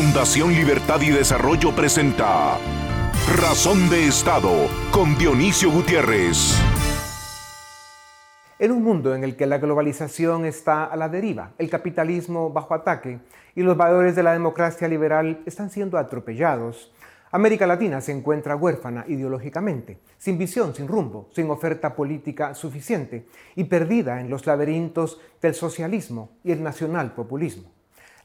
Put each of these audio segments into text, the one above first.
Fundación Libertad y Desarrollo presenta Razón de Estado con Dionisio Gutiérrez. En un mundo en el que la globalización está a la deriva, el capitalismo bajo ataque y los valores de la democracia liberal están siendo atropellados, América Latina se encuentra huérfana ideológicamente, sin visión, sin rumbo, sin oferta política suficiente y perdida en los laberintos del socialismo y el nacionalpopulismo.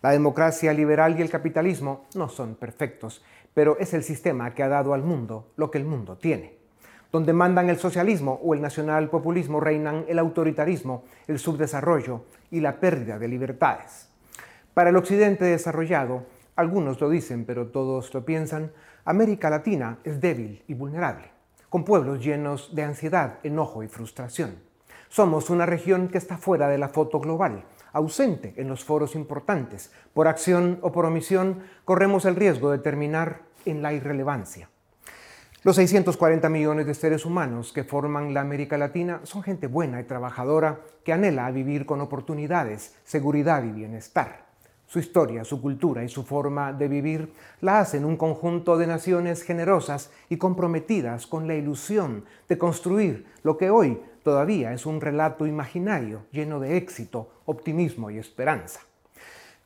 La democracia liberal y el capitalismo no son perfectos, pero es el sistema que ha dado al mundo lo que el mundo tiene. Donde mandan el socialismo o el nacionalpopulismo reinan el autoritarismo, el subdesarrollo y la pérdida de libertades. Para el occidente desarrollado, algunos lo dicen, pero todos lo piensan, América Latina es débil y vulnerable, con pueblos llenos de ansiedad, enojo y frustración. Somos una región que está fuera de la foto global, ausente en los foros importantes. Por acción o por omisión, corremos el riesgo de terminar en la irrelevancia. Los 640 millones de seres humanos que forman la América Latina son gente buena y trabajadora que anhela vivir con oportunidades, seguridad y bienestar. Su historia, su cultura y su forma de vivir la hacen un conjunto de naciones generosas y comprometidas con la ilusión de construir lo que hoy todavía es un relato imaginario lleno de éxito, optimismo y esperanza.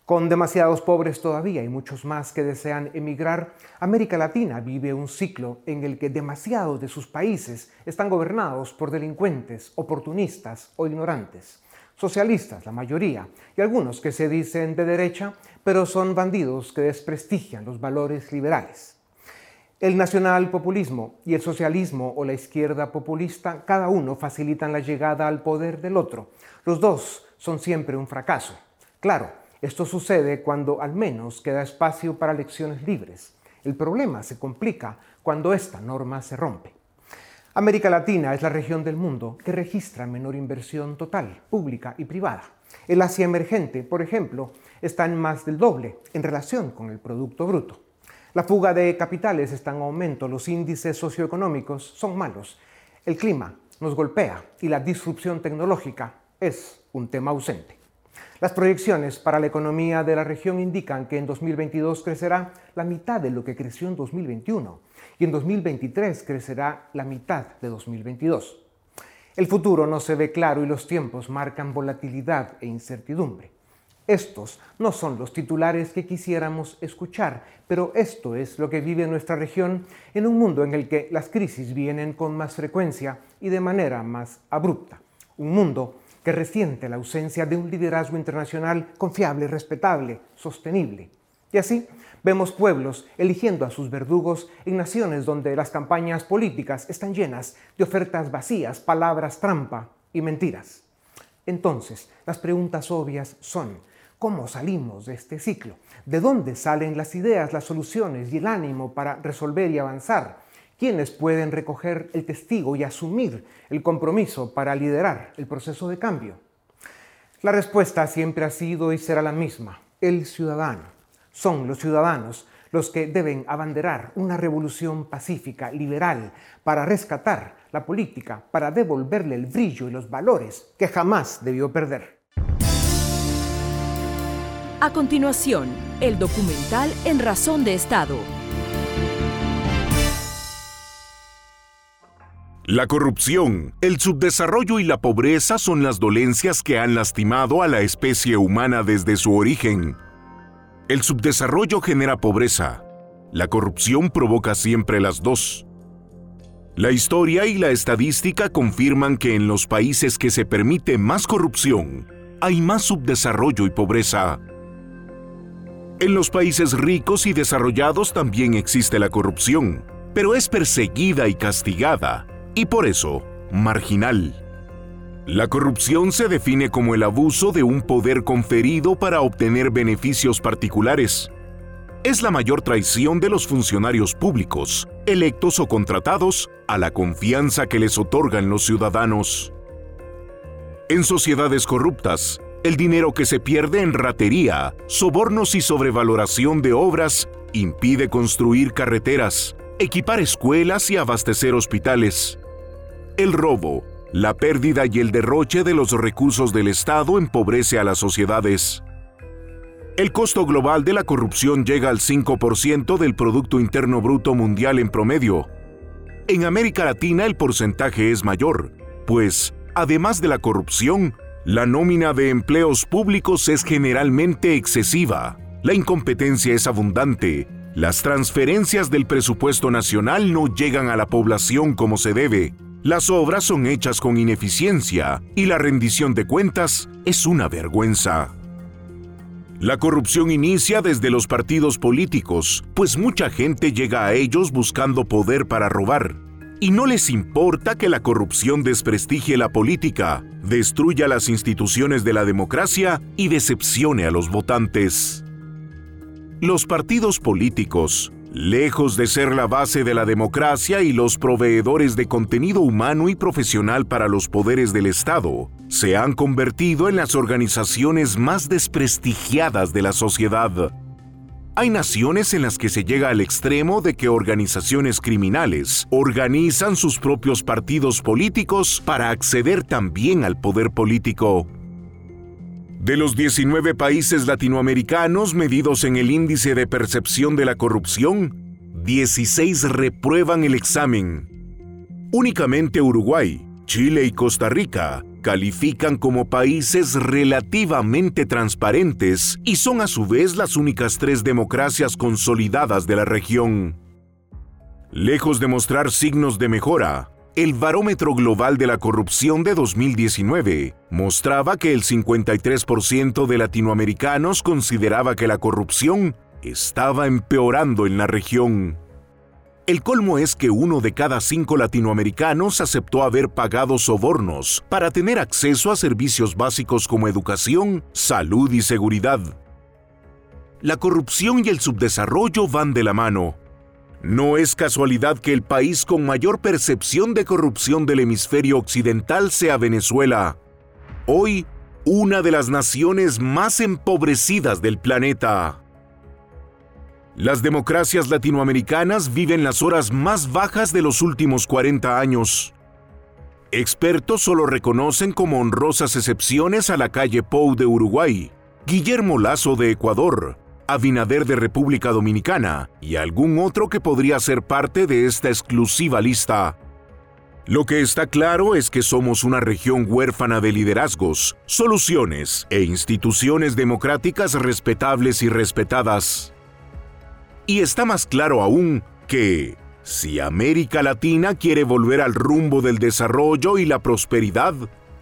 Con demasiados pobres todavía y muchos más que desean emigrar, América Latina vive un ciclo en el que demasiados de sus países están gobernados por delincuentes, oportunistas o ignorantes. Socialistas, la mayoría, y algunos que se dicen de derecha, pero son bandidos que desprestigian los valores liberales. El nacionalpopulismo y el socialismo o la izquierda populista, cada uno facilitan la llegada al poder del otro. Los dos son siempre un fracaso. Claro, esto sucede cuando al menos queda espacio para elecciones libres. El problema se complica cuando esta norma se rompe. América Latina es la región del mundo que registra menor inversión total, pública y privada. El Asia emergente, por ejemplo, está en más del doble en relación con el Producto Bruto. La fuga de capitales está en aumento, los índices socioeconómicos son malos, el clima nos golpea y la disrupción tecnológica es un tema ausente. Las proyecciones para la economía de la región indican que en 2022 crecerá la mitad de lo que creció en 2021 y en 2023 crecerá la mitad de 2022. El futuro no se ve claro y los tiempos marcan volatilidad e incertidumbre. Estos no son los titulares que quisiéramos escuchar, pero esto es lo que vive nuestra región en un mundo en el que las crisis vienen con más frecuencia y de manera más abrupta. Un mundo que resiente la ausencia de un liderazgo internacional confiable, respetable, sostenible. Y así vemos pueblos eligiendo a sus verdugos en naciones donde las campañas políticas están llenas de ofertas vacías, palabras trampa y mentiras. Entonces, las preguntas obvias son, ¿Cómo salimos de este ciclo? ¿De dónde salen las ideas, las soluciones y el ánimo para resolver y avanzar? ¿Quiénes pueden recoger el testigo y asumir el compromiso para liderar el proceso de cambio? La respuesta siempre ha sido y será la misma, el ciudadano. Son los ciudadanos los que deben abanderar una revolución pacífica, liberal, para rescatar la política, para devolverle el brillo y los valores que jamás debió perder. A continuación, el documental En Razón de Estado. La corrupción, el subdesarrollo y la pobreza son las dolencias que han lastimado a la especie humana desde su origen. El subdesarrollo genera pobreza. La corrupción provoca siempre las dos. La historia y la estadística confirman que en los países que se permite más corrupción, hay más subdesarrollo y pobreza. En los países ricos y desarrollados también existe la corrupción, pero es perseguida y castigada, y por eso, marginal. La corrupción se define como el abuso de un poder conferido para obtener beneficios particulares. Es la mayor traición de los funcionarios públicos, electos o contratados, a la confianza que les otorgan los ciudadanos. En sociedades corruptas, el dinero que se pierde en ratería, sobornos y sobrevaloración de obras impide construir carreteras, equipar escuelas y abastecer hospitales. El robo, la pérdida y el derroche de los recursos del Estado empobrece a las sociedades. El costo global de la corrupción llega al 5% del Producto Interno Bruto Mundial en promedio. En América Latina el porcentaje es mayor, pues, además de la corrupción, la nómina de empleos públicos es generalmente excesiva, la incompetencia es abundante, las transferencias del presupuesto nacional no llegan a la población como se debe, las obras son hechas con ineficiencia y la rendición de cuentas es una vergüenza. La corrupción inicia desde los partidos políticos, pues mucha gente llega a ellos buscando poder para robar. Y no les importa que la corrupción desprestigie la política, destruya las instituciones de la democracia y decepcione a los votantes. Los partidos políticos, lejos de ser la base de la democracia y los proveedores de contenido humano y profesional para los poderes del Estado, se han convertido en las organizaciones más desprestigiadas de la sociedad. Hay naciones en las que se llega al extremo de que organizaciones criminales organizan sus propios partidos políticos para acceder también al poder político. De los 19 países latinoamericanos medidos en el índice de percepción de la corrupción, 16 reprueban el examen. Únicamente Uruguay, Chile y Costa Rica califican como países relativamente transparentes y son a su vez las únicas tres democracias consolidadas de la región. Lejos de mostrar signos de mejora, el Barómetro Global de la Corrupción de 2019 mostraba que el 53% de latinoamericanos consideraba que la corrupción estaba empeorando en la región. El colmo es que uno de cada cinco latinoamericanos aceptó haber pagado sobornos para tener acceso a servicios básicos como educación, salud y seguridad. La corrupción y el subdesarrollo van de la mano. No es casualidad que el país con mayor percepción de corrupción del hemisferio occidental sea Venezuela. Hoy, una de las naciones más empobrecidas del planeta. Las democracias latinoamericanas viven las horas más bajas de los últimos 40 años. Expertos solo reconocen como honrosas excepciones a la calle Pou de Uruguay, Guillermo Lazo de Ecuador, Abinader de República Dominicana y algún otro que podría ser parte de esta exclusiva lista. Lo que está claro es que somos una región huérfana de liderazgos, soluciones e instituciones democráticas respetables y respetadas. Y está más claro aún que, si América Latina quiere volver al rumbo del desarrollo y la prosperidad,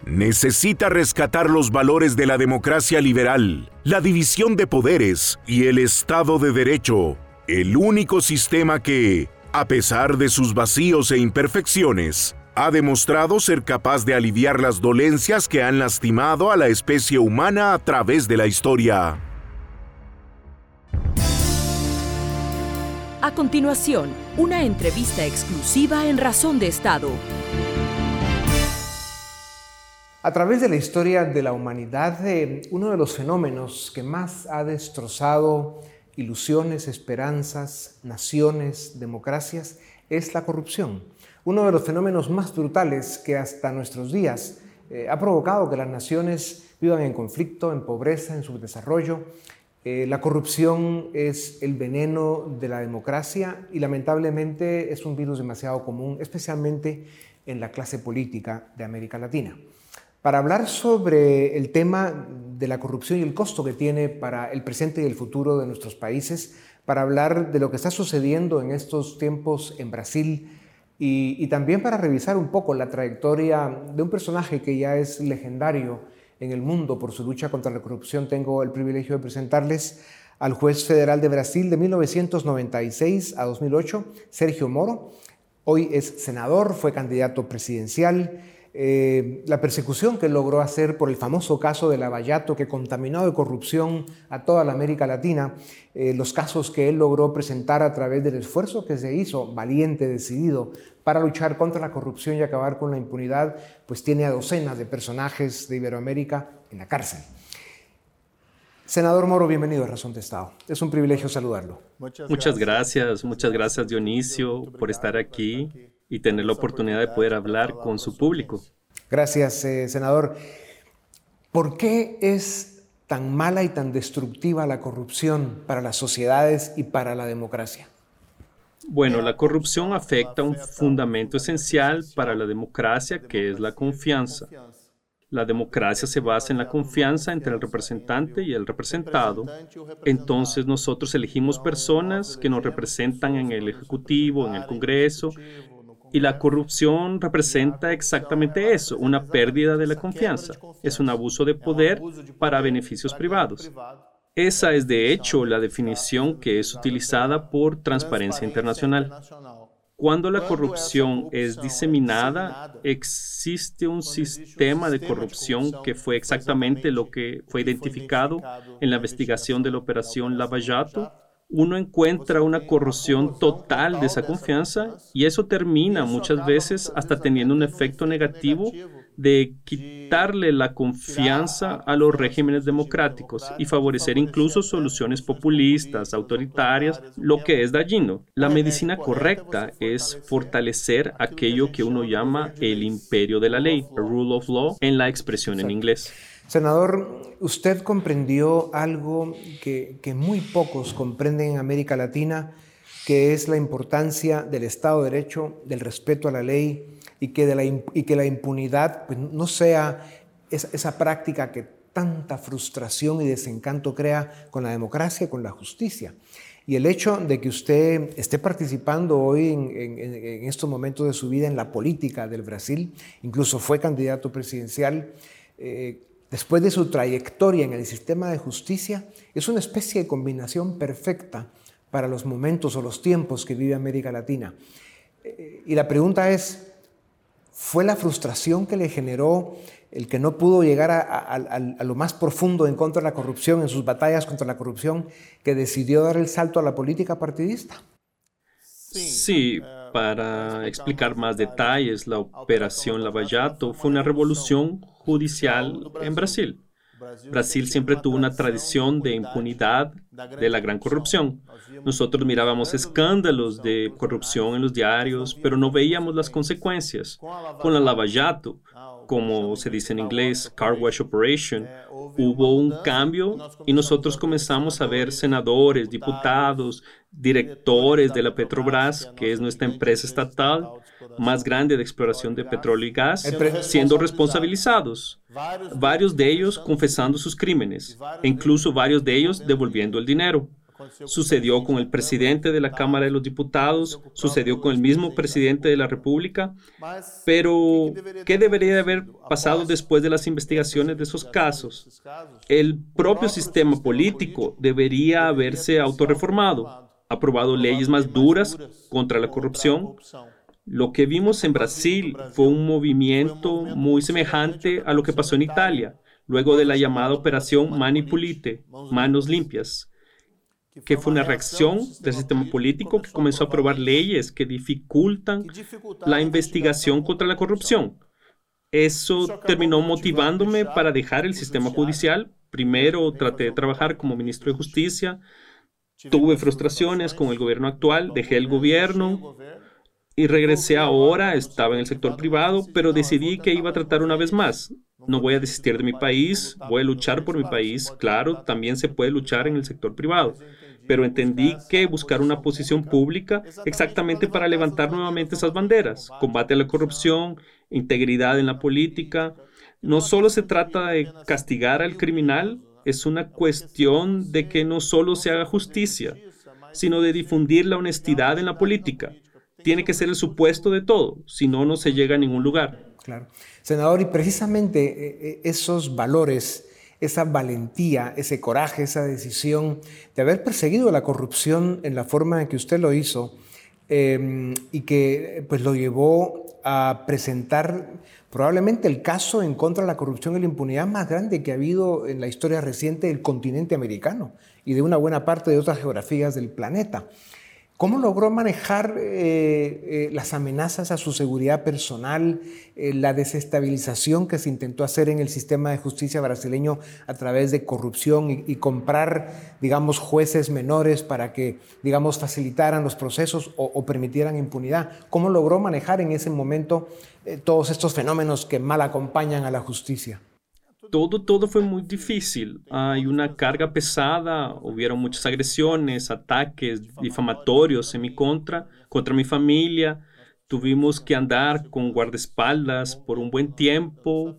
necesita rescatar los valores de la democracia liberal, la división de poderes y el Estado de Derecho, el único sistema que, a pesar de sus vacíos e imperfecciones, ha demostrado ser capaz de aliviar las dolencias que han lastimado a la especie humana a través de la historia. A continuación, una entrevista exclusiva en Razón de Estado. A través de la historia de la humanidad, eh, uno de los fenómenos que más ha destrozado ilusiones, esperanzas, naciones, democracias, es la corrupción. Uno de los fenómenos más brutales que hasta nuestros días eh, ha provocado que las naciones vivan en conflicto, en pobreza, en subdesarrollo eh, la corrupción es el veneno de la democracia y lamentablemente es un virus demasiado común, especialmente en la clase política de América Latina. Para hablar sobre el tema de la corrupción y el costo que tiene para el presente y el futuro de nuestros países, para hablar de lo que está sucediendo en estos tiempos en Brasil y, y también para revisar un poco la trayectoria de un personaje que ya es legendario en el mundo por su lucha contra la corrupción, tengo el privilegio de presentarles al juez federal de Brasil de 1996 a 2008, Sergio Moro. Hoy es senador, fue candidato presidencial. Eh, la persecución que logró hacer por el famoso caso de Lavallato que contaminó de corrupción a toda la América Latina, eh, los casos que él logró presentar a través del esfuerzo que se hizo, valiente, decidido, para luchar contra la corrupción y acabar con la impunidad, pues tiene a docenas de personajes de Iberoamérica en la cárcel. Senador Moro, bienvenido a Razón de Estado. Es un privilegio saludarlo. Muchas gracias, muchas gracias Dionisio por estar aquí y tener la oportunidad de poder hablar con su público. Gracias, eh, senador. ¿Por qué es tan mala y tan destructiva la corrupción para las sociedades y para la democracia? Bueno, la corrupción afecta un fundamento esencial para la democracia, que es la confianza. La democracia se basa en la confianza entre el representante y el representado. Entonces nosotros elegimos personas que nos representan en el Ejecutivo, en el Congreso, y la corrupción representa exactamente eso, una pérdida de la confianza. Es un abuso de poder para beneficios privados. Esa es de hecho la definición que es utilizada por Transparencia Internacional. Cuando la corrupción es diseminada, existe un sistema de corrupción que fue exactamente lo que fue identificado en la investigación de la operación Lavallato. Uno encuentra una corrupción total de esa confianza y eso termina muchas veces hasta teniendo un efecto negativo de quitarle la confianza a los regímenes democráticos y favorecer incluso soluciones populistas, autoritarias, lo que es dañino. La medicina correcta es fortalecer aquello que uno llama el imperio de la ley, rule of law, en la expresión en inglés. Senador, usted comprendió algo que, muy pocos comprenden en América Latina, que es la importancia del Estado de Derecho, del respeto a la ley, y que, la, impunidad pues, no sea esa, práctica que tanta frustración y desencanto crea con la democracia y con la justicia. Y el hecho de que usted esté participando hoy en, estos momentos de su vida en la política del Brasil, incluso fue candidato presidencial, eh, después de su trayectoria en el sistema de justicia, es una especie de combinación perfecta para los momentos o los tiempos que vive América Latina. Eh, y la pregunta es, fue la frustración que le generó el que no pudo llegar a, lo más profundo en contra de la corrupción, en sus batallas contra la corrupción, que decidió dar el salto a la política partidista. Sí, para explicar más detalles, la operación Lavallato fue una revolución judicial en Brasil. Brasil siempre tuvo una tradición de impunidad de la gran corrupción. Nosotros mirábamos escándalos de corrupción en los diarios, pero no veíamos las consecuencias. Con la Lavallato, como se dice en inglés, Car Wash Operation, hubo un cambio y nosotros comenzamos a ver senadores, diputados, directores de la Petrobras, que es nuestra empresa estatal más grande de exploración de petróleo y gas, siendo responsabilizados. Varios de ellos confesando sus crímenes, e incluso varios de ellos devolviendo el dinero. Sucedió con el presidente de la Cámara de los Diputados, sucedió con el mismo presidente de la República, pero ¿qué debería haber pasado después de las investigaciones de esos casos? El propio sistema político debería haberse autorreformado, aprobado leyes más duras contra la corrupción, lo que vimos en Brasil fue un movimiento muy semejante a lo que pasó en Italia, luego de la llamada operación Mani Pulite, manos limpias, que fue una reacción del sistema político que comenzó a aprobar leyes que dificultan la investigación contra la corrupción. Eso terminó motivándome para dejar el sistema judicial. Primero traté de trabajar como ministro de Justicia. Tuve frustraciones con el gobierno actual, dejé el gobierno y regresé ahora, estaba en el sector privado, pero decidí que iba a tratar una vez más. No voy a desistir de mi país, voy a luchar por mi país. Claro, también se puede luchar en el sector privado, pero entendí que buscar una posición pública exactamente para levantar nuevamente esas banderas, combate a la corrupción, integridad en la política. No solo se trata de castigar al criminal, es una cuestión de que no solo se haga justicia, sino de difundir la honestidad en la política tiene que ser el supuesto de todo, si no, no se llega a ningún lugar. Claro. Senador, y precisamente eh, eh, esos valores, esa valentía, ese coraje, esa decisión de haber perseguido la corrupción en la forma en que usted lo hizo em, y que pues lo llevó a presentar probablemente el caso en contra de la corrupción y la impunidad más grande que ha habido en la historia reciente del continente americano y de una buena parte de otras geografías del planeta. ¿Cómo logró manejar eh, eh, las amenazas a su seguridad personal, eh, la desestabilización que se intentó hacer en el sistema de justicia brasileño a través de corrupción y, comprar, digamos, jueces menores para que, digamos, facilitaran los procesos o, o permitieran impunidad? ¿Cómo logró manejar en ese momento todos estos fenómenos que mal acompañan a la justicia? Todo, todo fue muy difícil. Hay una carga pesada, hubieron muchas agresiones, ataques difamatorios en mi contra, contra mi familia. Tuvimos que andar con guardaespaldas por un buen tiempo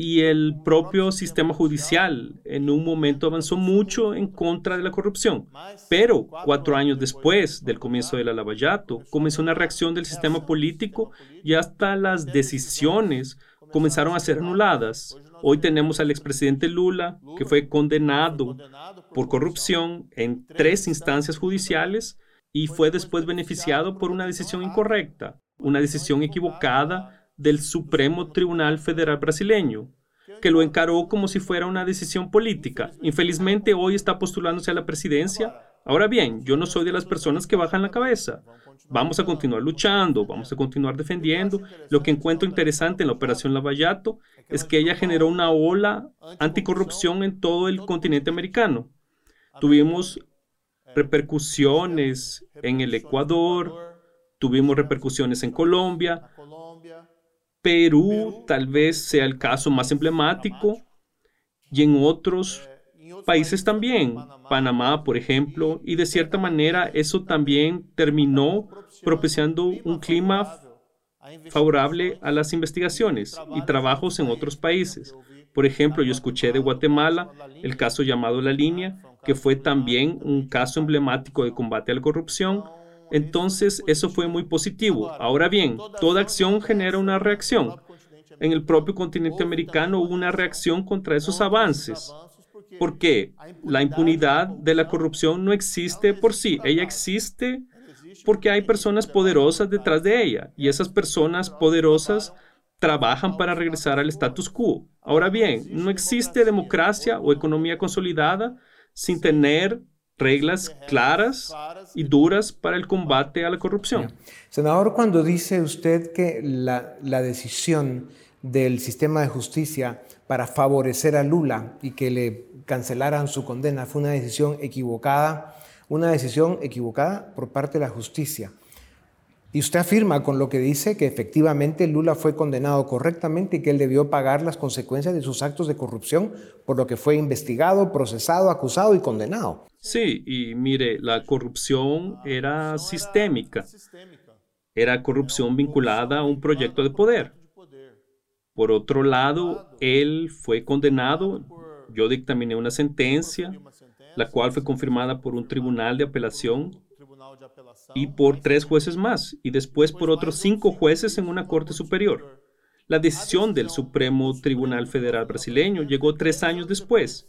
y el propio sistema judicial en un momento avanzó mucho en contra de la corrupción. Pero cuatro años después del comienzo de la Lavallato, comenzó una reacción del sistema político y hasta las decisiones comenzaron a ser anuladas. Hoy tenemos al expresidente Lula, que fue condenado por corrupción en tres instancias judiciales y fue después beneficiado por una decisión incorrecta, una decisión equivocada del Supremo Tribunal Federal brasileño, que lo encaró como si fuera una decisión política. Infelizmente hoy está postulándose a la presidencia. Ahora bien, yo no soy de las personas que bajan la cabeza. Vamos a continuar luchando, vamos a continuar defendiendo. Lo que encuentro interesante en la operación Lavallato es que ella generó una ola anticorrupción en todo el continente americano. Tuvimos repercusiones en el Ecuador, tuvimos repercusiones en Colombia, Perú tal vez sea el caso más emblemático y en otros países también, Panamá, por ejemplo, y de cierta manera eso también terminó propiciando un clima favorable a las investigaciones y trabajos en otros países. Por ejemplo, yo escuché de Guatemala el caso llamado La Línea, que fue también un caso emblemático de combate a la corrupción entonces, eso fue muy positivo. Ahora bien, toda acción genera una reacción. En el propio continente americano hubo una reacción contra esos avances. Porque la impunidad de la corrupción no existe por sí. Ella existe porque hay personas poderosas detrás de ella. Y esas personas poderosas trabajan para regresar al status quo. Ahora bien, no existe democracia o economía consolidada sin tener reglas claras y duras para el combate a la corrupción. Senador, cuando dice usted que la, la, decisión del sistema de justicia para favorecer a Lula y que le cancelaran su condena fue una decisión equivocada, una decisión equivocada por parte de la justicia. Y usted afirma con lo que dice que efectivamente Lula fue condenado correctamente y que él debió pagar las consecuencias de sus actos de corrupción, por lo que fue investigado, procesado, acusado y condenado. Sí, y mire, la corrupción era sistémica. Era corrupción vinculada a un proyecto de poder. Por otro lado, él fue condenado. Yo dictaminé una sentencia, la cual fue confirmada por un tribunal de apelación y por tres jueces más, y después por otros cinco jueces en una corte superior. La decisión del Supremo Tribunal Federal brasileño llegó tres años después.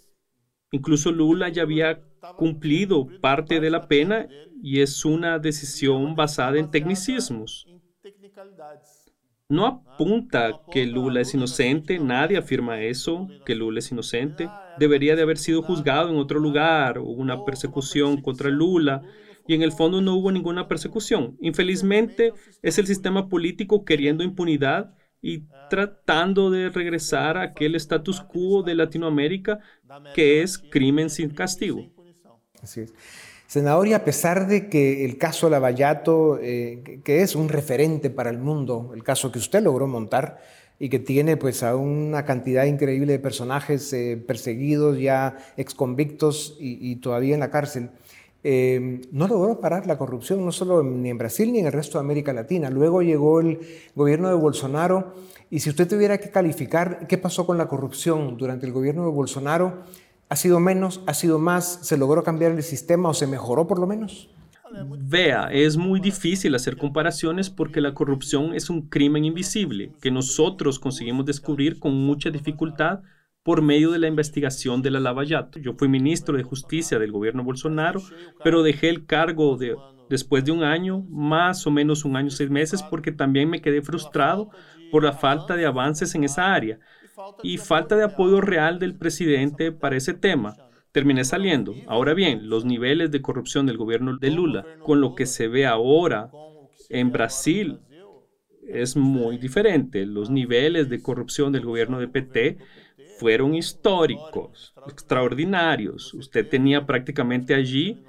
Incluso Lula ya había cumplido parte de la pena y es una decisión basada en tecnicismos. No apunta que Lula es inocente, nadie afirma eso, que Lula es inocente. Debería de haber sido juzgado en otro lugar, hubo una persecución contra Lula y en el fondo no hubo ninguna persecución. Infelizmente es el sistema político queriendo impunidad y tratando de regresar a aquel status quo de Latinoamérica que es crimen sin castigo. Así es. Senador, y a pesar de que el caso Lavallato, eh, que es un referente para el mundo, el caso que usted logró montar y que tiene pues a una cantidad increíble de personajes eh, perseguidos, ya exconvictos y, y todavía en la cárcel, eh, no logró parar la corrupción, no solo ni en Brasil ni en el resto de América Latina. Luego llegó el gobierno de Bolsonaro y si usted tuviera que calificar qué pasó con la corrupción durante el gobierno de Bolsonaro, ¿ha sido menos, ha sido más, se logró cambiar el sistema o se mejoró por lo menos? Vea, es muy difícil hacer comparaciones porque la corrupción es un crimen invisible que nosotros conseguimos descubrir con mucha dificultad por medio de la investigación de la Lavallato. Yo fui ministro de Justicia del gobierno Bolsonaro, pero dejé el cargo de, después de un año, más o menos un año, seis meses, porque también me quedé frustrado por la falta de avances en esa área y falta de apoyo real del presidente para ese tema. Terminé saliendo. Ahora bien, los niveles de corrupción del gobierno de Lula con lo que se ve ahora en Brasil es muy diferente. Los niveles de corrupción del gobierno de PT fueron históricos, extraordinarios. Usted tenía prácticamente allí,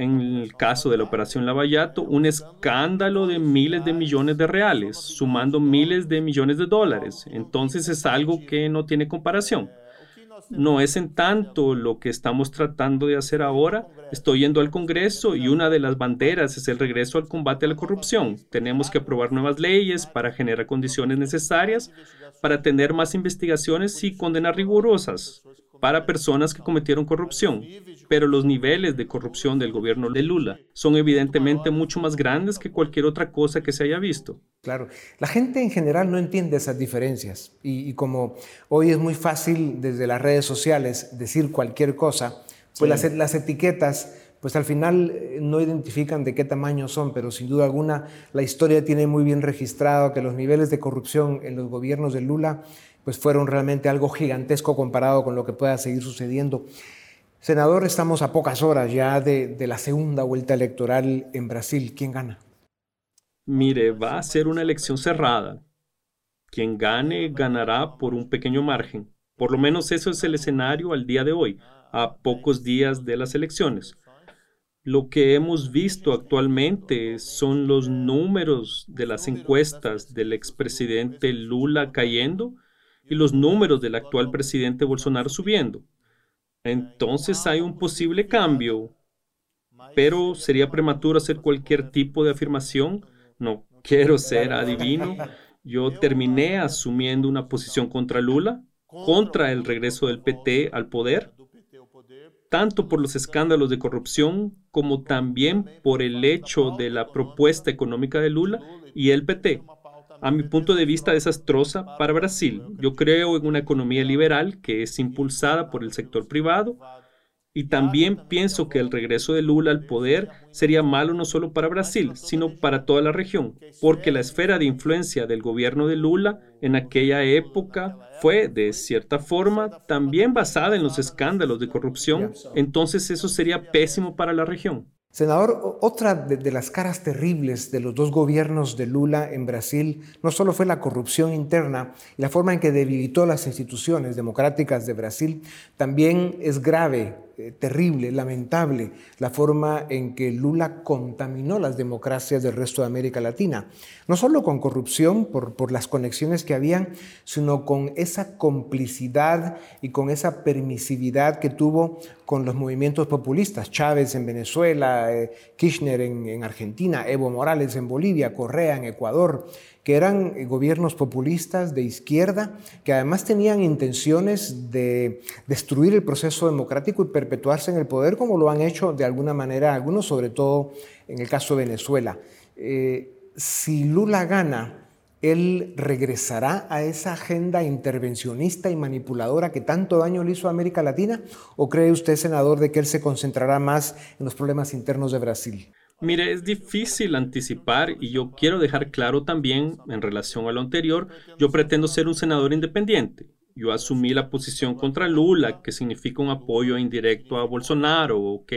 en el caso de la operación Lavallato, un escándalo de miles de millones de reales, sumando miles de millones de dólares. Entonces es algo que no tiene comparación. No es en tanto lo que estamos tratando de hacer ahora. Estoy yendo al Congreso y una de las banderas es el regreso al combate a la corrupción. Tenemos que aprobar nuevas leyes para generar condiciones necesarias para tener más investigaciones y condenas rigurosas para personas que cometieron corrupción, pero los niveles de corrupción del gobierno de Lula son evidentemente mucho más grandes que cualquier otra cosa que se haya visto. Claro, la gente en general no entiende esas diferencias y, como hoy es muy fácil desde las redes sociales decir cualquier cosa, pues las, las etiquetas pues al final eh, no identifican de qué tamaño son, pero sin duda alguna la historia tiene muy bien registrado que los niveles de corrupción en los gobiernos de Lula pues fueron realmente algo gigantesco comparado con lo que pueda seguir sucediendo. Senador, estamos a pocas horas ya de, la segunda vuelta electoral en Brasil. ¿Quién gana? Mire, va a ser una elección cerrada. Quien gane ganará por un pequeño margen. Por lo menos eso es el escenario al día de hoy, a pocos días de las elecciones. Lo que hemos visto actualmente son los números de las encuestas del expresidente Lula cayendo y los números del actual presidente Bolsonaro subiendo. Entonces hay un posible cambio, pero sería prematuro hacer cualquier tipo de afirmación. No quiero ser adivino. Yo terminé asumiendo una posición contra Lula, contra el regreso del PT al poder, tanto por los escándalos de corrupción como también por el hecho de la propuesta económica de Lula y el PT a mi punto de vista, desastrosa para Brasil. Yo creo en una economía liberal que es impulsada por el sector privado y también pienso que el regreso de Lula al poder sería malo no solo para Brasil, sino para toda la región, porque la esfera de influencia del gobierno de Lula en aquella época fue, de cierta forma, también basada en los escándalos de corrupción, entonces eso sería pésimo para la región. Senador, otra de, las caras terribles de los dos gobiernos de Lula en Brasil no solo fue la corrupción interna y la forma en que debilitó las instituciones democráticas de Brasil, también es grave terrible, lamentable, la forma en que Lula contaminó las democracias del resto de América Latina. No solo con corrupción, por, por las conexiones que habían, sino con esa complicidad y con esa permisividad que tuvo con los movimientos populistas. Chávez en Venezuela, eh, Kirchner en Argentina, Evo Morales en Bolivia, Correa en Ecuador que eran eh, gobiernos populistas de izquierda, que además tenían intenciones de destruir el proceso democrático y perpetuarse en el poder, como lo han hecho de alguna manera algunos, sobre todo en el caso de Venezuela. Eh, si Lula gana, él regresará a esa agenda intervencionista y manipuladora que tanto daño le hizo a América Latina? ¿O cree usted, senador, de que él se concentrará más en los problemas internos de Brasil? Mire, es difícil anticipar y yo quiero dejar claro también en relación a lo anterior, yo pretendo ser un senador independiente. Yo asumí la posición contra Lula, que significa un apoyo indirecto a Bolsonaro, ¿ok?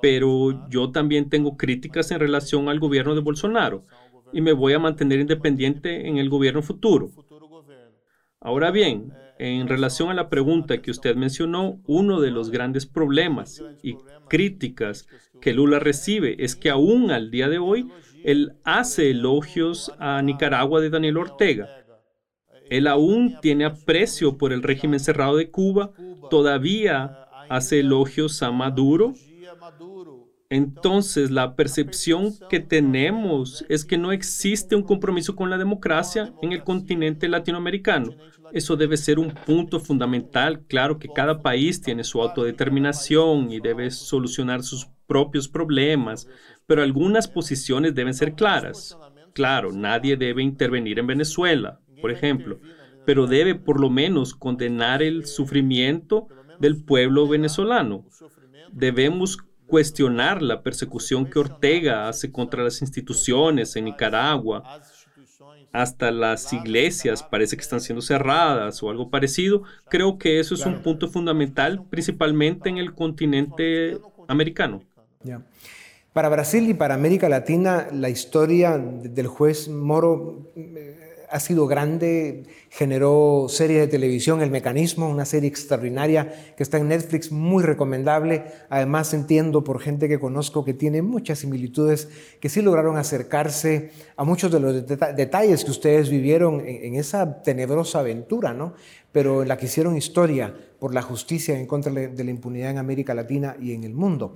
Pero yo también tengo críticas en relación al gobierno de Bolsonaro y me voy a mantener independiente en el gobierno futuro. Ahora bien, en relación a la pregunta que usted mencionó, uno de los grandes problemas y críticas que Lula recibe es que aún al día de hoy él hace elogios a Nicaragua de Daniel Ortega. Él aún tiene aprecio por el régimen cerrado de Cuba, todavía hace elogios a Maduro. Entonces, la percepción que tenemos es que no existe un compromiso con la democracia en el continente latinoamericano. Eso debe ser un punto fundamental. Claro que cada país tiene su autodeterminación y debe solucionar sus propios problemas, pero algunas posiciones deben ser claras. Claro, nadie debe intervenir en Venezuela, por ejemplo, pero debe por lo menos condenar el sufrimiento del pueblo venezolano. Debemos cuestionar la persecución que Ortega hace contra las instituciones en Nicaragua, hasta las iglesias parece que están siendo cerradas o algo parecido. Creo que eso es un punto fundamental, principalmente en el continente americano. Para Brasil y para América Latina, la historia del juez Moro eh, ha sido grande, generó serie de televisión El Mecanismo, una serie extraordinaria que está en Netflix, muy recomendable. Además entiendo por gente que conozco que tiene muchas similitudes, que sí lograron acercarse a muchos de los detalles que ustedes vivieron en, esa tenebrosa aventura, ¿no? pero en la que hicieron historia por la justicia en contra de la impunidad en América Latina y en el mundo.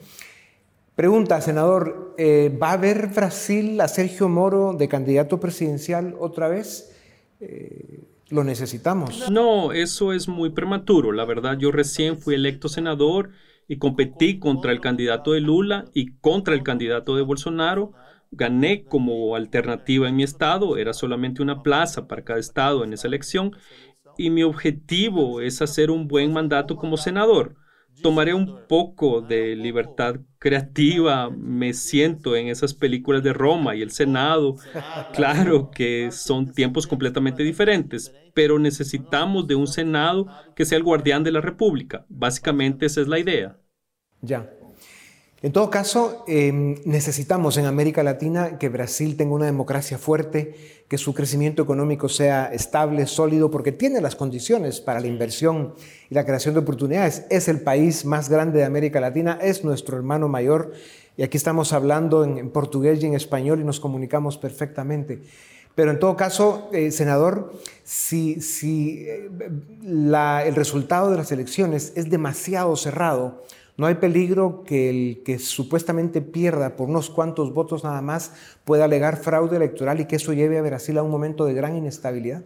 Pregunta, senador, eh, ¿va a ver Brasil a Sergio Moro de candidato presidencial otra vez? Eh, ¿Lo necesitamos? No, eso es muy prematuro. La verdad, yo recién fui electo senador y competí contra el candidato de Lula y contra el candidato de Bolsonaro. Gané como alternativa en mi estado, era solamente una plaza para cada estado en esa elección y mi objetivo es hacer un buen mandato como senador tomaré un poco de libertad creativa, me siento en esas películas de Roma y el Senado. Claro que son tiempos completamente diferentes, pero necesitamos de un Senado que sea el guardián de la República. Básicamente esa es la idea. Ya. En todo caso, em, necesitamos en América Latina que Brasil tenga una democracia fuerte, que su crecimiento económico sea estable, sólido, porque tiene las condiciones para la inversión y la creación de oportunidades. Es el país más grande de América Latina, es nuestro hermano mayor, y aquí estamos hablando en, portugués y en español y nos comunicamos perfectamente. Pero en todo caso, eh, senador, si, si eh, el resultado de las elecciones es demasiado cerrado, no hay peligro que el que supuestamente pierda por unos cuantos votos nada más pueda alegar fraude electoral y que eso lleve a Brasil a un momento de gran inestabilidad?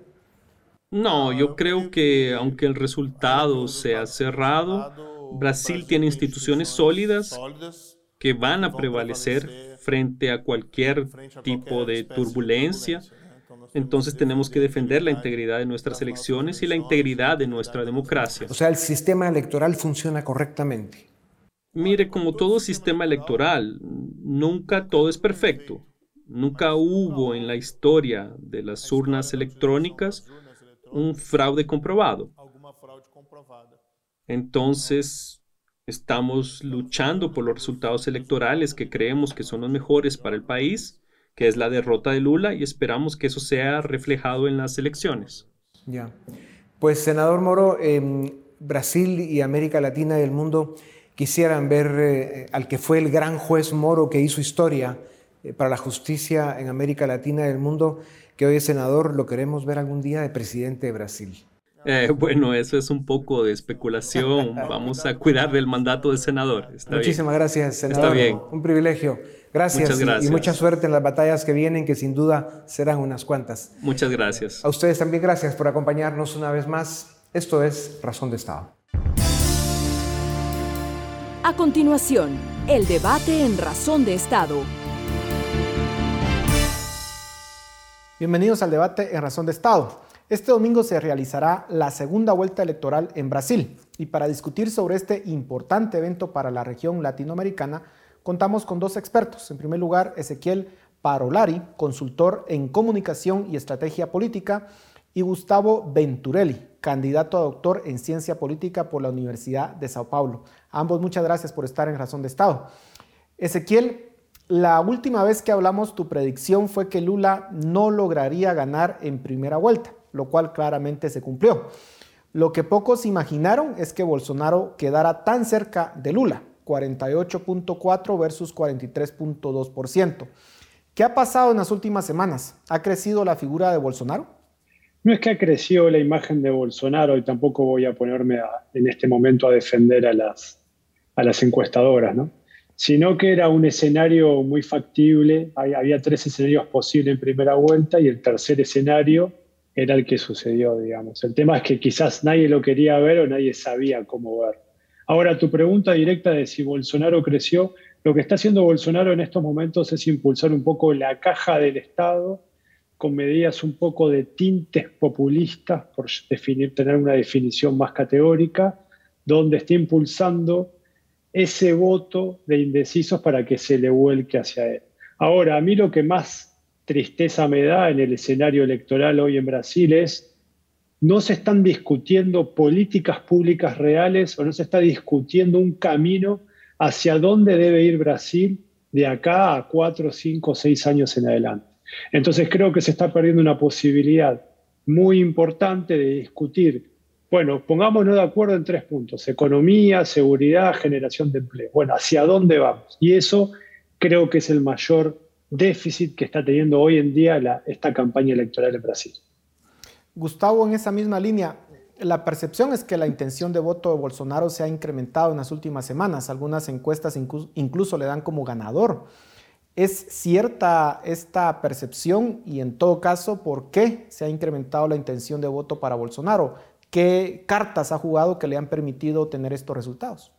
No, yo creo que aunque el resultado sea cerrado, Brasil tiene instituciones sólidas que van a prevalecer frente a cualquier tipo de turbulencia. Entonces tenemos que defender la integridad de nuestras elecciones y la integridad de nuestra democracia. O sea, el sistema electoral funciona correctamente. Mire, como todo sistema electoral, nunca todo es perfecto. Nunca hubo en la historia de las urnas electrónicas un fraude comprobado. Entonces, estamos luchando por los resultados electorales que creemos que son los mejores para el país, que es la derrota de Lula, y esperamos que eso sea reflejado en las elecciones. Ya. Pues, senador Moro, Brasil y América Latina y el mundo quisieran ver eh, al que fue el gran juez Moro que hizo historia eh, para la justicia en América Latina y el mundo, que hoy es senador, lo queremos ver algún día de presidente de Brasil. Eh, bueno, eso es un poco de especulación. Vamos a cuidar del mandato de senador. Muchísimas gracias, senador. Está bien. Un privilegio. Gracias, gracias. Y, mucha suerte en las batallas que vienen, que sin duda serán unas cuantas. Muchas gracias. A ustedes también gracias por acompañarnos una vez más. Esto es Razón de Estado. A continuación, el debate en Razón de Estado. Bienvenidos al debate en Razón de Estado. Este domingo se realizará la segunda vuelta electoral en Brasil y para discutir sobre este importante evento para la región latinoamericana, contamos con dos expertos. En primer lugar, Ezequiel Parolari, consultor en comunicación y estrategia política, y Gustavo Venturelli, candidato a doctor en ciencia política por la Universidad de Sao Paulo. Ambos muchas gracias por estar en Razón de Estado. Ezequiel, la última vez que hablamos tu predicción fue que Lula no lograría ganar en primera vuelta, lo cual claramente se cumplió. Lo que pocos imaginaron es que Bolsonaro quedara tan cerca de Lula, 48.4 versus 43.2%. ¿Qué ha pasado en las últimas semanas? ¿Ha crecido la figura de Bolsonaro? No es que ha crecido la imagen de Bolsonaro y tampoco voy a ponerme en este momento a defender a las, a las encuestadoras, ¿no? sino que era un escenario muy factible. Había tres escenarios posibles en primera vuelta y el tercer escenario era el que sucedió, digamos. El tema es que quizás nadie lo quería ver o nadie sabía cómo ver. Ahora, tu pregunta directa de si Bolsonaro creció, lo que está haciendo Bolsonaro en estos momentos es impulsar un poco la caja del Estado con medidas un poco de tintes populistas, por definir, tener una definición más categórica, donde está impulsando ese voto de indecisos para que se le vuelque hacia él. Ahora, a mí lo que más tristeza me da en el escenario electoral hoy en Brasil es no se están discutiendo políticas públicas reales o no se está discutiendo un camino hacia dónde debe ir Brasil de acá a cuatro, cinco, seis años en adelante. Entonces creo que se está perdiendo una posibilidad muy importante de discutir. Bueno, pongámonos de acuerdo en tres puntos, economía, seguridad, generación de empleo. Bueno, ¿hacia dónde vamos? Y eso creo que es el mayor déficit que está teniendo hoy en día esta campaña electoral en Brasil. Gustavo, en esa misma línea, la percepción es que la intención de voto de Bolsonaro se ha incrementado en las últimas semanas. Algunas encuestas incluso, le dan como ganador. ¿Es cierta esta percepción y en todo caso, por qué se ha incrementado la intención de voto para Bolsonaro? ¿Qué cartas ha jugado que le han permitido tener estos resultados?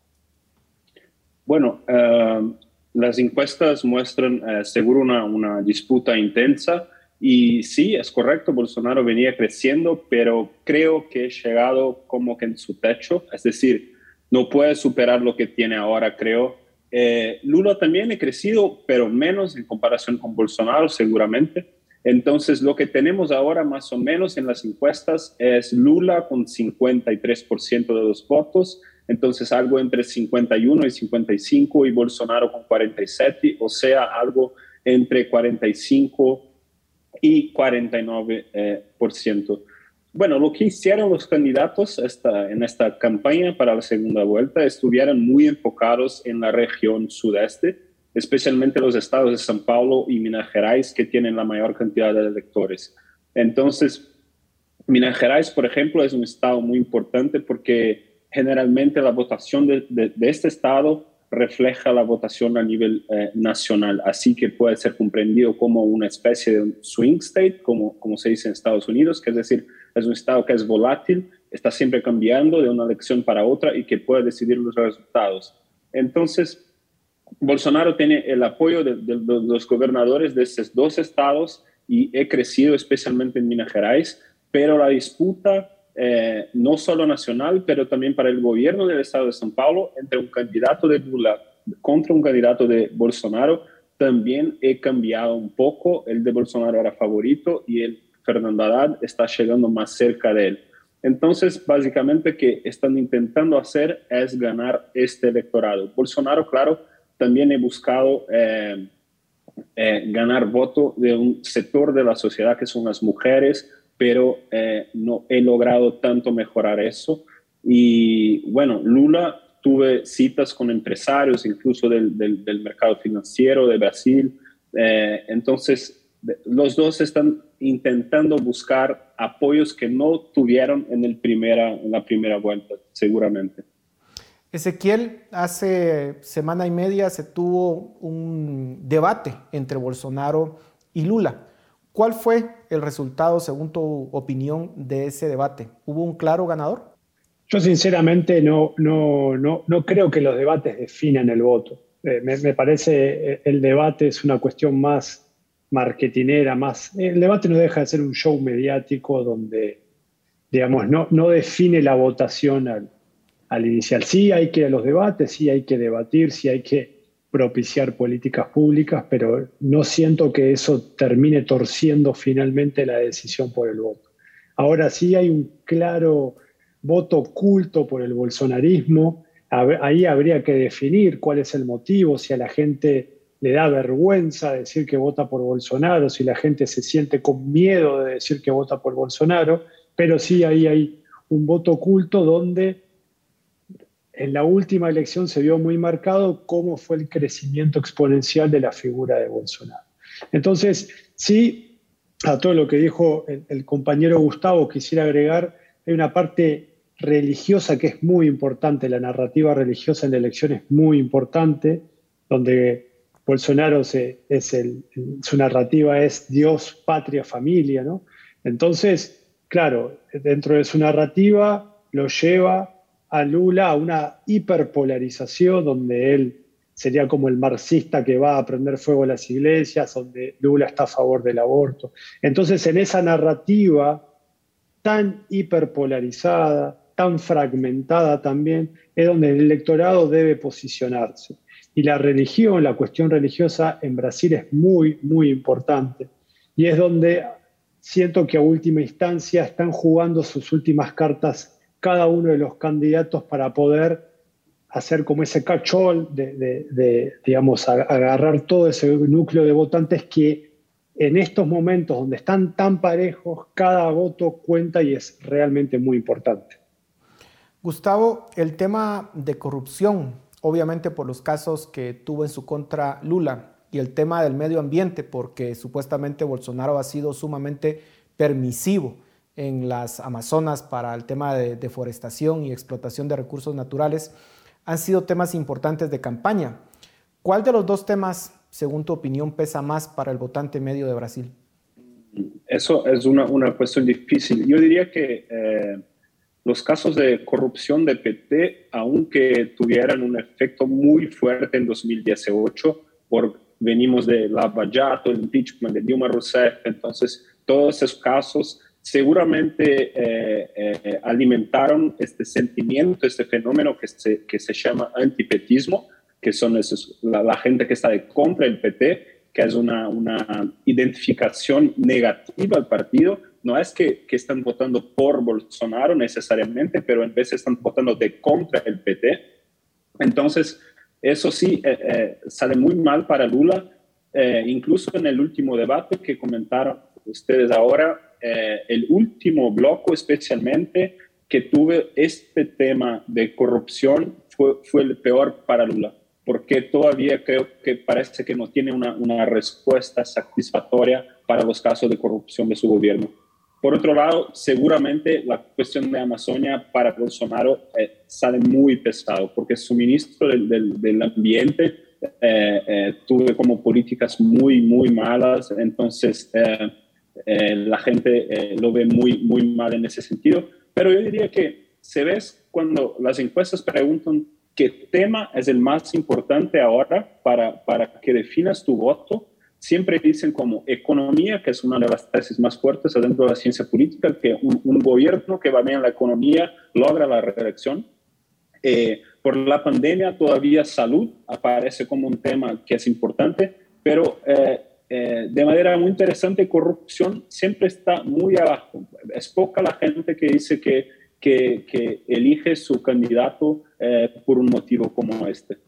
Bueno, eh, las encuestas muestran eh, seguro una, una disputa intensa y sí, es correcto, Bolsonaro venía creciendo, pero creo que ha llegado como que en su techo, es decir, no puede superar lo que tiene ahora, creo. Eh, Lula también ha crecido, pero menos en comparación con Bolsonaro, seguramente. Entonces, lo que tenemos ahora más o menos en las encuestas es Lula con 53% de los votos, entonces algo entre 51 y 55 y Bolsonaro con 47, o sea, algo entre 45 y 49%. Eh, por ciento. Bueno, lo que hicieron los candidatos esta, en esta campaña para la segunda vuelta estuvieron muy enfocados en la región sudeste, especialmente los estados de São Paulo y Minas Gerais, que tienen la mayor cantidad de electores. Entonces, Minas Gerais, por ejemplo, es un estado muy importante porque generalmente la votación de este estado refleja la votación a nivel eh, nacional, así que puede ser comprendido como una especie de swing state, como, como se dice en Estados Unidos, que es decir, es un estado que es volátil, está siempre cambiando de una elección para otra y que puede decidir los resultados. Entonces, Bolsonaro tiene el apoyo de, de los gobernadores de estos dos estados y he crecido especialmente en Minas Gerais, pero la disputa eh, no solo nacional, pero también para el gobierno del estado de São Paulo, entre un candidato de Lula contra un candidato de Bolsonaro, también he cambiado un poco. El de Bolsonaro era favorito y el Fernando Haddad está llegando más cerca de él. Entonces, básicamente, que están intentando hacer es ganar este electorado. Bolsonaro, claro, también he buscado eh, eh, ganar voto de un sector de la sociedad que son las mujeres, pero eh, no he logrado tanto mejorar eso. Y bueno, Lula tuve citas con empresarios, incluso del, del, mercado financiero de Brasil. Eh, entonces, los dos están intentando buscar apoyos que no tuvieron en, el primera, en la primera vuelta, seguramente. Ezequiel, hace semana y media se tuvo un debate entre Bolsonaro y Lula. ¿Cuál fue el resultado, según tu opinión, de ese debate? ¿Hubo un claro ganador? Yo sinceramente no, no, no, no creo que los debates definan el voto. Eh, me, me, parece eh, el debate es una cuestión más marketinera, más... El debate no deja de ser un show mediático donde, digamos, no, no define la votación al, al inicial. Sí hay que ir a los debates, sí hay que debatir, sí hay que propiciar políticas públicas, pero no siento que eso termine torciendo finalmente la decisión por el voto. Ahora sí hay un claro voto oculto por el bolsonarismo, ahí habría que definir cuál es el motivo, si a la gente le da vergüenza decir que vota por Bolsonaro, si la gente se siente con miedo de decir que vota por Bolsonaro, pero sí ahí hay un voto oculto donde en la última elección se vio muy marcado cómo fue el crecimiento exponencial de la figura de Bolsonaro. Entonces, sí, a todo lo que dijo el, compañero Gustavo, quisiera agregar, hay una parte religiosa que es muy importante, la narrativa religiosa en la elección es muy importante, donde Bolsonaro es su narrativa es Dios, patria, familia, ¿no? Entonces, claro, dentro de su narrativa lo lleva a Lula una hiperpolarización donde él sería como el marxista que va a prender fuego a las iglesias, donde Lula está a favor del aborto. Entonces, en esa narrativa tan hiperpolarizada, tan fragmentada también, es donde el electorado debe posicionarse. Y la religión, la cuestión religiosa en Brasil es muy, muy importante. Y es donde siento que a última instancia están jugando sus últimas cartas cada uno de los candidatos para poder hacer como ese cachol de, digamos, agarrar todo ese núcleo de votantes que en estos momentos donde están tan parejos, cada voto cuenta y es realmente muy importante. Gustavo, el tema de corrupción, obviamente por los casos que tuvo en su contra Lula, y el tema del medio ambiente, porque supuestamente Bolsonaro ha sido sumamente permisivo en las Amazonas para el tema de deforestación y explotación de recursos naturales, han sido temas importantes de campaña. ¿Cuál de los dos temas según tu opinión, pesa más para el votante medio de Brasil? Eso es una, una cuestión difícil. Yo diría que eh, los casos de corrupción de PT, aunque tuvieran un efecto muy fuerte en 2018, por, venimos de Lava Jato, el impeachment de Dilma Rousseff, entonces todos esos casos seguramente eh, eh, alimentaron este sentimiento, este fenómeno que se, que se llama antipetismo, que son esos, la, gente que está de contra el PT, que es una, una identificación negativa al partido. No es que, que, están votando por Bolsonaro necesariamente, pero en vez están votando de contra el PT. Entonces, eso sí eh, sale muy mal para Lula. Incluso en el último debate que comentaron ustedes ahora, el último bloque especialmente que tuve este tema de corrupción fue, fue el peor para Lula porque todavía creo que parece que no tiene una, una, respuesta satisfactoria para los casos de corrupción de su gobierno. Por otro lado, seguramente la cuestión de Amazonia para Bolsonaro eh, sale muy pesado, porque su ministro del, del, ambiente eh, eh, tuvo como políticas muy, muy malas, entonces la gente lo ve muy, muy mal en ese sentido. Pero yo diría que se ve cuando las encuestas preguntan qué tema es el más importante ahora para, para que definas tu voto. Siempre dicen como economía, que es una de las tesis más fuertes dentro de la ciencia política, que un, gobierno que va bien en la economía logra la reelección. Eh, por la pandemia todavía salud aparece como un tema que es importante, pero eh, eh, de manera muy interesante corrupción siempre está muy abajo. Es poca la gente que dice que, elige su candidato eh, por un motivo como este.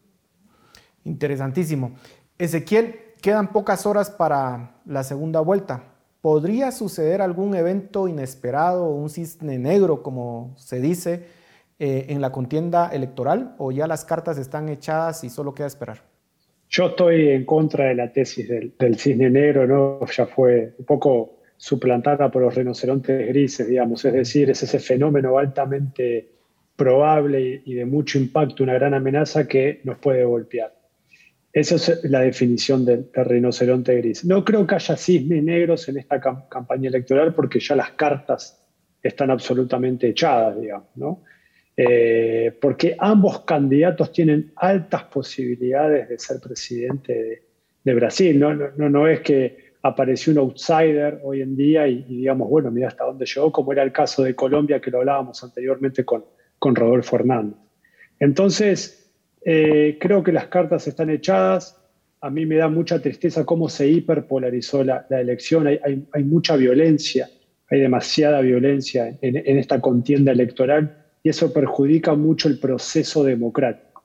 Interesantísimo. Ezequiel, quedan pocas horas para la segunda vuelta. ¿Podría suceder algún evento inesperado, un cisne negro, como se dice, eh, en la contienda electoral? ¿O ya las cartas están echadas y solo queda esperar? Yo estoy en contra de la tesis del, cisne negro, ¿no? Ya fue un poco suplantada por los rinocerontes grises, digamos. Es decir, es ese fenómeno altamente probable y de mucho impacto, una gran amenaza que nos puede golpear. Esa es la definición del, rinoceronte gris. No creo que haya cisnes negros en esta campaña electoral porque ya las cartas están absolutamente echadas, digamos, ¿no? Eh, porque ambos candidatos tienen altas posibilidades de ser presidente de, Brasil. ¿no? Es que apareció un outsider hoy en día y, y digamos, bueno, mira hasta dónde llegó, como era el caso de Colombia que lo hablábamos anteriormente con, con Rodolfo Hernández. Entonces, eh, creo que las cartas están echadas. A mí me da mucha tristeza cómo se hiperpolarizó la, elección. Hay, mucha violencia, hay demasiada violencia en, esta contienda electoral y eso perjudica mucho el proceso democrático.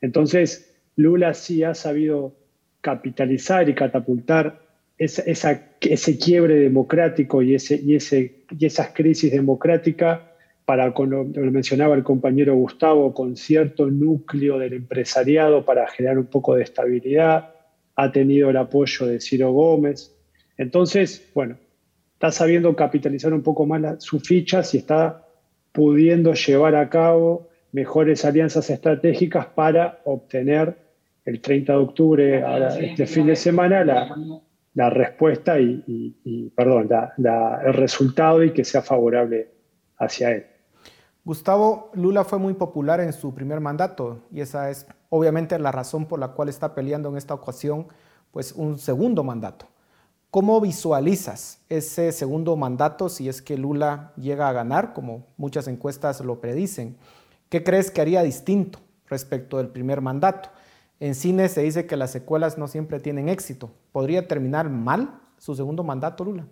Entonces, Lula sí ha sabido capitalizar y catapultar ese quiebre democrático y, ese, y, ese, y esas crisis democráticas para, como lo mencionaba el compañero Gustavo, con cierto núcleo del empresariado para generar un poco de estabilidad, ha tenido el apoyo de Ciro Gómez. Entonces, bueno, está sabiendo capitalizar un poco más sus fichas y está pudiendo llevar a cabo mejores alianzas estratégicas para obtener el 30 de octubre, este fin de semana, la, respuesta y, perdón, el resultado y que sea favorable hacia él. Gustavo Lula fue muy popular en su primer mandato y esa es obviamente la razón por la cual está peleando en esta ocasión pues un segundo mandato. ¿Cómo visualizas ese segundo mandato si es que Lula llega a ganar, como muchas encuestas lo predicen? ¿Qué crees que haría distinto respecto del primer mandato? En cine se dice que las secuelas no siempre tienen éxito. ¿Podría terminar mal su segundo mandato, Lula?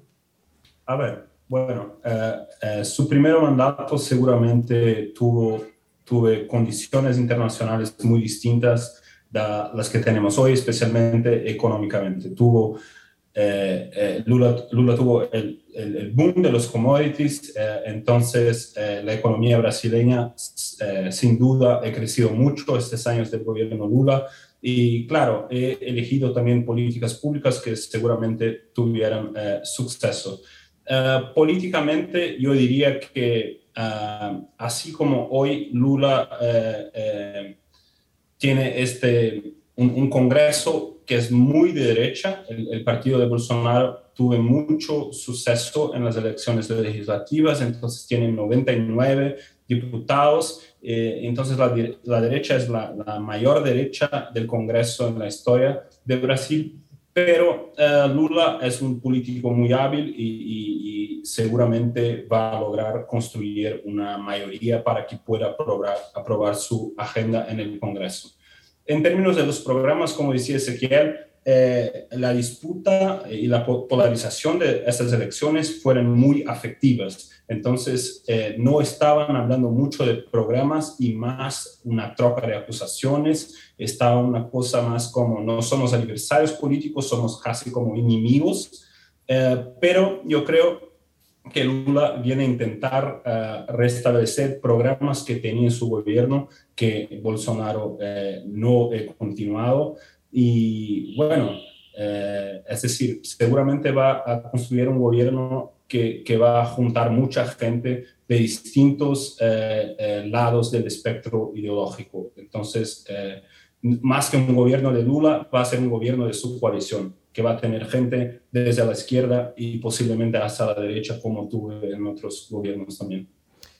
A ver, bueno, eh, eh, su primer mandato seguramente tuvo tuve condiciones internacionales muy distintas de las que tenemos hoy, especialmente económicamente. Tuvo Lula, Lula, tuvo el, boom de los commodities, entonces la economía brasileña sin duda ha crecido mucho estos años del gobierno Lula y claro, he elegido también políticas públicas que seguramente tuvieran suceso. políticamente yo diría que así como hoy Lula tiene este, un, Congreso que es muy de derecha. El, partido de Bolsonaro tuvo mucho suceso en las elecciones legislativas, entonces tiene 99 diputados. Eh, entonces la, la, derecha es la, la, mayor derecha del Congreso en la historia de Brasil, pero eh, Lula es un político muy hábil y, y, seguramente va a lograr construir una mayoría para que pueda aprobar, aprobar su agenda en el Congreso. En términos de los programas, como decía Ezequiel, eh, la disputa y la polarización de estas elecciones fueron muy afectivas. Entonces, eh, no estaban hablando mucho de programas y más una troca de acusaciones. Estaba una cosa más como no somos adversarios políticos, somos casi como enemigos. Eh, pero yo creo que Lula viene a intentar uh, restablecer programas que tenía en su gobierno que Bolsonaro uh, no ha continuado. Y bueno, uh, es decir, seguramente va a construir un gobierno que, que va a juntar mucha gente de distintos lados del espectro ideológico. Entonces, más que un gobierno de Lula, va a ser un gobierno de su coalición que va a tener gente desde la izquierda y posiblemente hasta la derecha, como tuve en otros gobiernos también.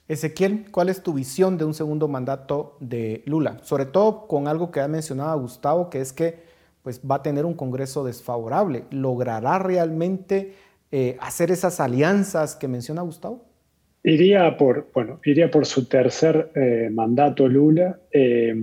Ezequiel, ¿cuál es tu visión de un segundo mandato de Lula? Sobre todo con algo que ha mencionado Gustavo, que es que pues, va a tener un Congreso desfavorable. ¿Logrará realmente eh, hacer esas alianzas que menciona Gustavo? Iría por, bueno, iría por su tercer eh, mandato Lula. Eh,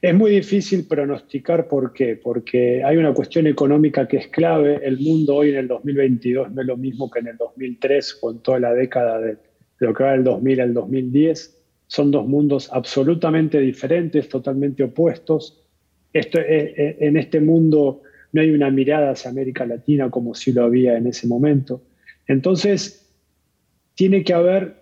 es muy difícil pronosticar por qué, porque hay una cuestión económica que es clave. El mundo hoy en el 2022 no es lo mismo que en el 2003 o en toda la década de, lo que va del 2000 al 2010. Son dos mundos absolutamente diferentes, totalmente opuestos. Esto, en este mundo no hay una mirada hacia América Latina como si lo había en ese momento. Entonces, tiene que haber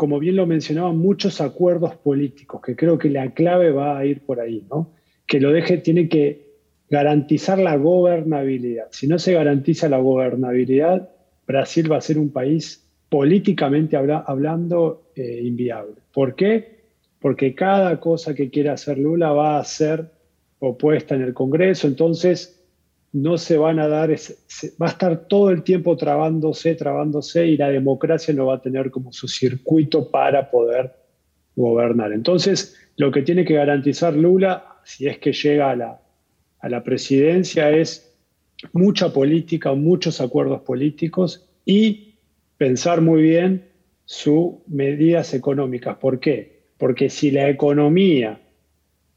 como bien lo mencionaba, muchos acuerdos políticos, que creo que la clave va a ir por ahí, ¿no? Que lo deje, tiene que garantizar la gobernabilidad. Si no se garantiza la gobernabilidad, Brasil va a ser un país políticamente hablando eh, inviable. ¿Por qué? Porque cada cosa que quiera hacer Lula va a ser opuesta en el Congreso, entonces no se van a dar, va a estar todo el tiempo trabándose, trabándose y la democracia no va a tener como su circuito para poder gobernar. Entonces, lo que tiene que garantizar Lula, si es que llega a la, a la presidencia, es mucha política, muchos acuerdos políticos y pensar muy bien sus medidas económicas. ¿Por qué? Porque si la economía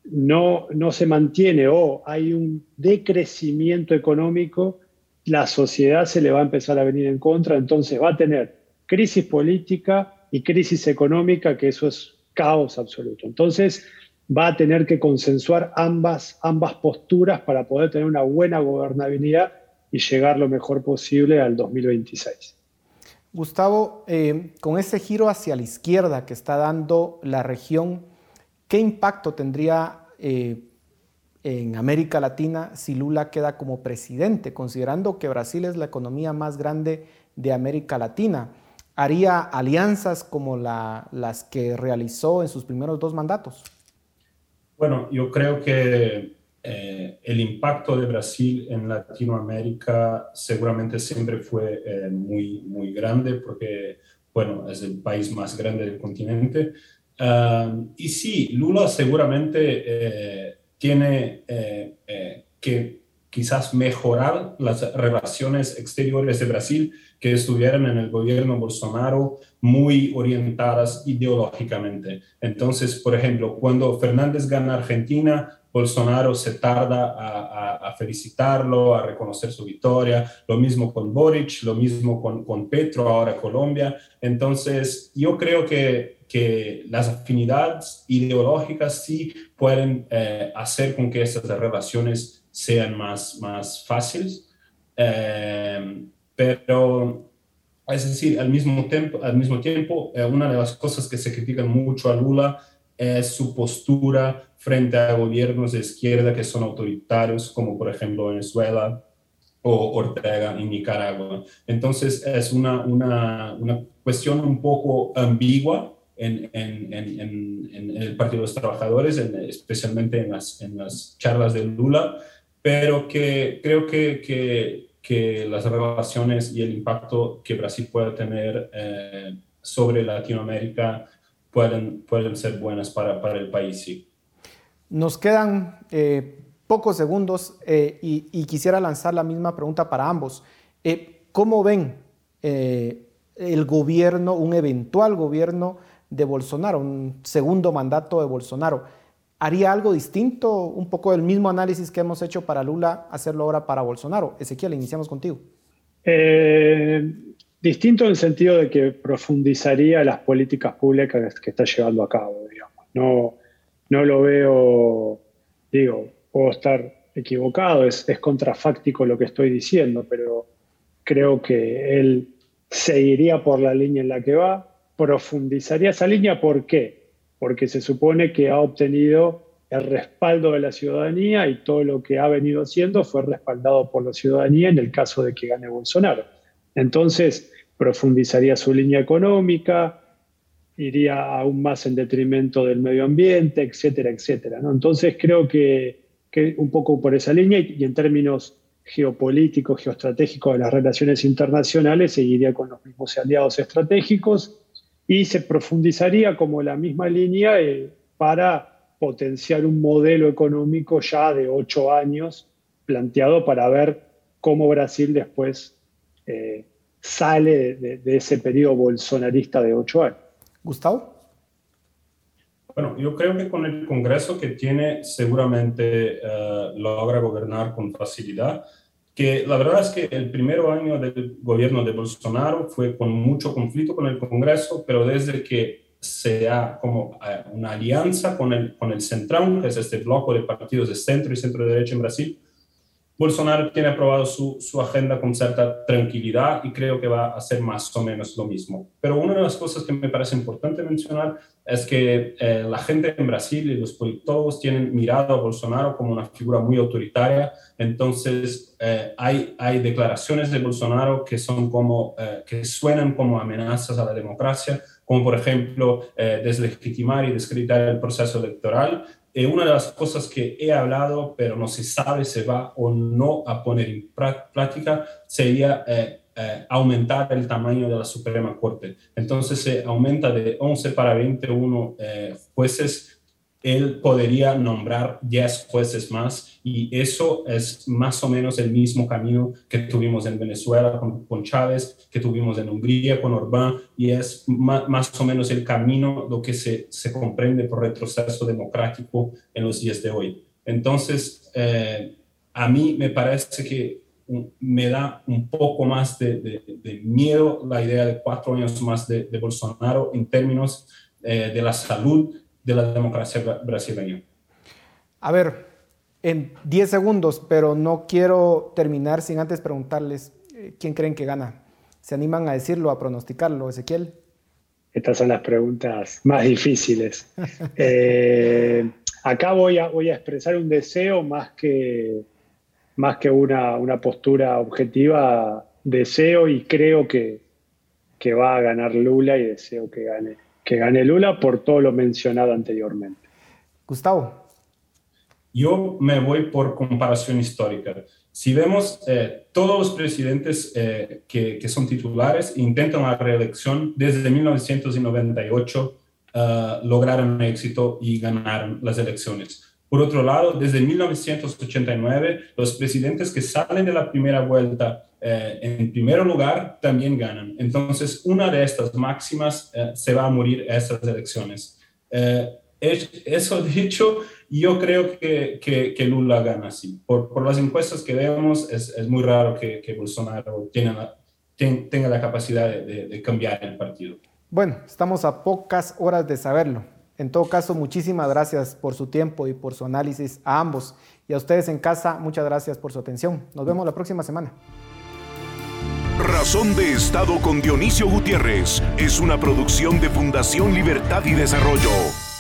no, no se mantiene o hay un decrecimiento económico, la sociedad se le va a empezar a venir en contra, entonces va a tener crisis política y crisis económica, que eso es caos absoluto. Entonces va a tener que consensuar ambas, ambas posturas para poder tener una buena gobernabilidad y llegar lo mejor posible al 2026. Gustavo, eh, con ese giro hacia la izquierda que está dando la región, ¿Qué impacto tendría eh, en América Latina si Lula queda como presidente, considerando que Brasil es la economía más grande de América Latina? ¿Haría alianzas como las que realizó en sus primeros dos mandatos? Bueno, yo creo que eh, el impacto de Brasil en Latinoamérica seguramente siempre fue eh, muy, muy grande porque, bueno, es el país más grande del continente, y sí, Lula seguramente eh, tiene eh, eh, que quizás mejorar las relaciones exteriores de Brasil que estuvieran en el gobierno Bolsonaro muy orientadas ideológicamente. Entonces, por ejemplo, cuando Fernández gana Argentina, Bolsonaro se tarda a, felicitarlo, a reconocer su victoria, lo mismo con Boric, lo mismo con, con Petro, ahora Colombia. Entonces, yo creo que que las afinidades ideológicas sí pueden eh, hacer con que estas relaciones sean más, más fáciles. pero es decir, al mismo tiempo, al mismo tiempo una de las cosas que se critican mucho a Lula es su postura frente a gobiernos de izquierda que son autoritarios, como por ejemplo Venezuela o Ortega en Nicaragua. Entonces es una, una, una cuestión un poco ambigua en, en, en, el Partido de los Trabajadores, especialmente en las, en las charlas de Lula, pero que creo que, que, que, las relaciones y el impacto que Brasil puede tener eh, sobre Latinoamérica pueden, pueden ser buenas para, para el país, sí. Nos quedan eh, pocos segundos eh, y, quisiera lanzar la misma pregunta para ambos. Eh, ¿Cómo ven el gobierno, un eventual gobierno de Bolsonaro, un segundo mandato de Bolsonaro? ¿Haría algo distinto? Un poco el mismo análisis que hemos hecho para Lula, hacerlo ahora para Bolsonaro. Ezequiel, iniciamos contigo. distinto en el sentido de que profundizaría las políticas públicas que está llevando a cabo, digamos. No, no lo veo, digo, puedo estar equivocado, es, contrafáctico lo que estoy diciendo, pero creo que él seguiría por la línea en la que va, profundizaría esa línea, ¿por qué? Porque se supone que ha obtenido el respaldo de la ciudadanía y todo lo que ha venido haciendo fue respaldado por la ciudadanía en el caso de que gane Bolsonaro. Entonces, profundizaría su línea económica, iría aún más en detrimento del medio ambiente, etcétera, etcétera. Entonces creo que, que, un poco por esa línea y, en términos geopolíticos, geoestratégicos de las relaciones internacionales, seguiría con los mismos aliados estratégicos y se profundizaría como la misma línea eh, para potenciar un modelo económico ya de ocho años planteado para ver cómo Brasil después eh, sale de, de ese periodo bolsonarista de ocho años. Gustavo. Bueno, yo creo que con el Congreso que tiene seguramente eh, logra gobernar con facilidad, que la verdad es que el primer año del gobierno de Bolsonaro fue con mucho conflicto con el Congreso, pero desde que se ha como eh, una alianza con el, con el Centrão, que es este bloque de partidos de centro y centro derecha en Brasil, Bolsonaro tiene aprobado su, su, agenda con cierta tranquilidad y creo que va a hacer más o menos lo mismo. Pero una de las cosas que me parece importante mencionar es que eh, la gente en Brasil y los politólogos tienen mirado a Bolsonaro como una figura muy autoritaria. Entonces, eh, hay, hay declaraciones de Bolsonaro que, son como, eh, que suenan como amenazas a la democracia, como por ejemplo deslegitimar y descreditar el proceso electoral eh, una de las cosas que he hablado, pero no se sabe si va o no a poner en práctica, sería eh, eh, aumentar el tamaño de la Suprema Corte. Entonces se aumenta de 11 para 21 jueces él podría nombrar 10 jueces más y eso es más o menos el mismo camino que tuvimos en Venezuela con, Chávez, que tuvimos en Hungría con Orbán y es más, o menos el camino lo que se, se, comprende por retroceso democrático en los días de hoy. Entonces, eh, a mí me parece que me da un poco más de, miedo la idea de cuatro años más de, Bolsonaro en términos eh, de la salud de la democracia brasileña. A ver, en 10 segundos, pero no quiero terminar sin antes preguntarles eh, quién creen que gana. ¿Se animan a decirlo, a pronosticarlo, Ezequiel? Estas son las preguntas más difíciles. Eh, acá voy a, voy a expresar un deseo más que, más que una, una postura objetiva. Deseo y creo que, que va a ganar Lula y deseo que gane que gane Lula por todo lo mencionado anteriormente. Gustavo. Yo me voy por comparación histórica. Si vemos eh, todos los presidentes eh, que, que, son titulares intentan la reelección desde 1998, uh, lograron éxito y ganaron las elecciones. Por otro lado, desde 1989, los presidentes que salen de la primera vuelta eh, en primer lugar también ganan. Entonces, una de estas máximas eh, se va a morir en estas elecciones. Eh, eso dicho, yo creo que, que, Lula gana así. Por, por, las encuestas que vemos, es, es muy raro que, que Bolsonaro tenga la, tenga la capacidad de, de cambiar el partido. Bueno, estamos a pocas horas de saberlo. En todo caso, muchísimas gracias por su tiempo y por su análisis a ambos. Y a ustedes en casa, muchas gracias por su atención. Nos vemos la próxima semana. Razón de Estado con Dionisio Gutiérrez es una producción de Fundación Libertad y Desarrollo.